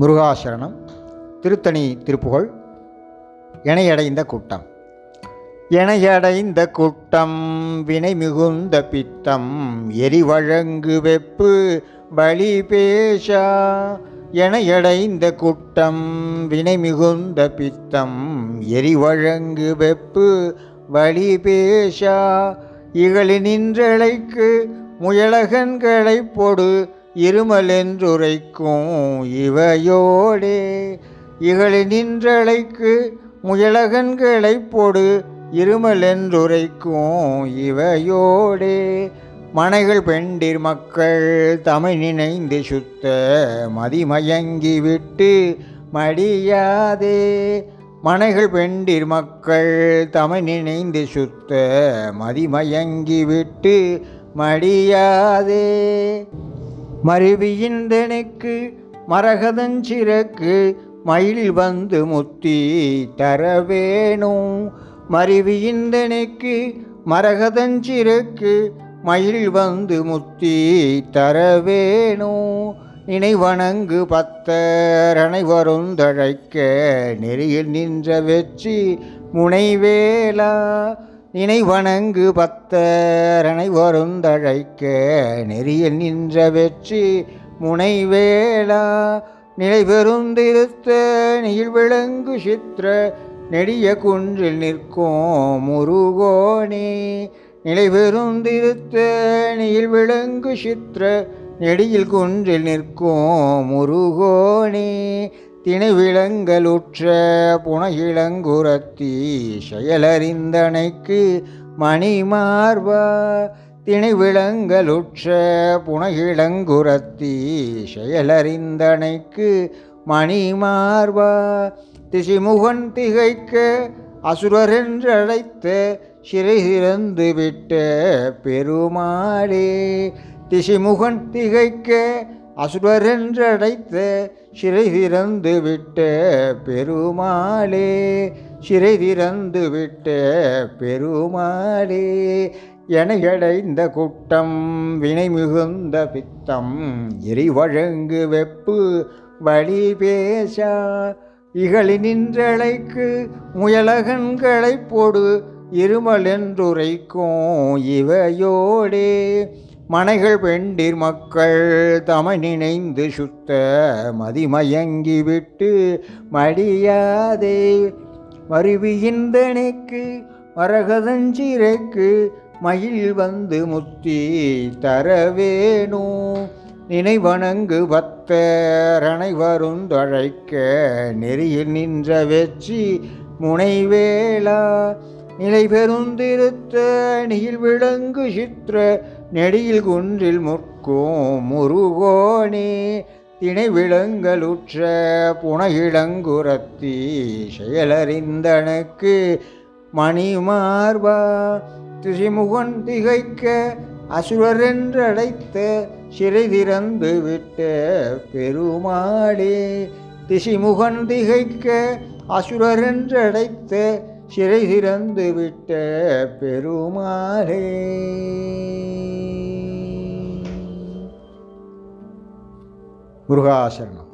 முருகாசரணம் திருத்தணி திருப்புகழ் இணையடைந்த கூட்டம். இணையடைந்த கூட்டம் வினை மிகுந்த பித்தம் எரிவழங்கு வெப்பு பலி பேஷா. இணையடைந்த கூட்டம் வினை மிகுந்த பித்தம் எரிவழங்கு வெப்பு வழி பேஷா. இகழி நின்றழைக்கு முயலகன்களை பொடு இருமலென்றுரைக்கும் இவையோடே. இகழி நின்றழைக்கு முயலகன்களை பொடு இருமலென்றுரைக்கும் இவையோடே. மனைகள் பெண்டிர் மக்கள் தமிழ் நினைந்து சுத்த மதிமயங்கி விட்டு மடியாதே. மனைகள் பெண்டிர் மக்கள் தமிழ் நினைந்து சுத்த மதிமயங்கி விட்டு மடியாதே. மருவியின்றனுக்கு மரகதஞ்சிறக்கு மயில் வந்து முத்தி தரவேணும் மருவியின்றனுக்கு மரகதஞ்சிறக்கு மயில் வந்து முத்தி தரவேணும் நினைவணங்கு பத்தர் வருந்தழைக்க நெறியில் நின்ற வெற்றி முனைவேலா. நினைவணங்கு பத்தரனை வருந்தழைக்க நெறியில் நின்ற வெற்றி முனைவேளா. நிலை பெருந்திருத்த நீள் விளங்கு சித்திர நெடிய குன்றில் நிற்கும் முருகோனே. நிலை பெருந்திருத்த நீள் விளங்கு சித்திர நெடியில் குன்றில் நிற்கும் முருகோனே. திணை விளங்கலுற்ற புனையிளங்குரத்தி செயலறிந்தனைக்கு மணிமார்பா திணை விளங்கலுற்ற புனையிளங்குரத்தி செயலறிந்தனைக்கு மணிமார்பா திசிமுகன் திகைக்க அசுரரென்றழைத்த சிறை திறந்து விட்ட பெருமாளே திசிமுகன் திகைக்க அசுரரென்றழைத்த சிறை திறந்து விட்ட பெருமாளே சிறை திறந்து விட்ட பெருமாளே எனையடைந்த குட்டம் வினை மிகுந்த பித்தம் எரிவழங்கு வெப்பு வழி பேசா இகழி நின்றழைக்கு முயலகன்களை பொடு இருமலென்றுரைக்கும் இவையோடே. மனைகள் பெண்டிர் மக்கள் தம நினைந்து சுத்த மதிமயங்கி விட்டு மடியாதே மருவியின்றனுக்கு மரகதஞ்சிறைக்கு மயில் வந்து முத்தி தரவேணும் நினைவணங்கு பத்தரணை வருந்தழைக்க நெறியில் நின்ற வெற்றி முனைவேளா? நிலை பெருந்திருத்த நீள் விளங்கு சித்திர நெடியில் குன்றில் முற்கும் முருகோனே. திணை விளங்கலுற்ற புனையிளங்குரத்தி செயலறிந்தனுக்கு மணிமார்பா. திசிமுகன் திகைக்க அசுரரென்றழைத்த சிறை திறந்து விட்ட பெருமாளே. திசிமுகன் திகைக்க அசுரரென்றழைத்த சிறை சிறந்து விட்ட பெருமாளே. முருகாசரணம்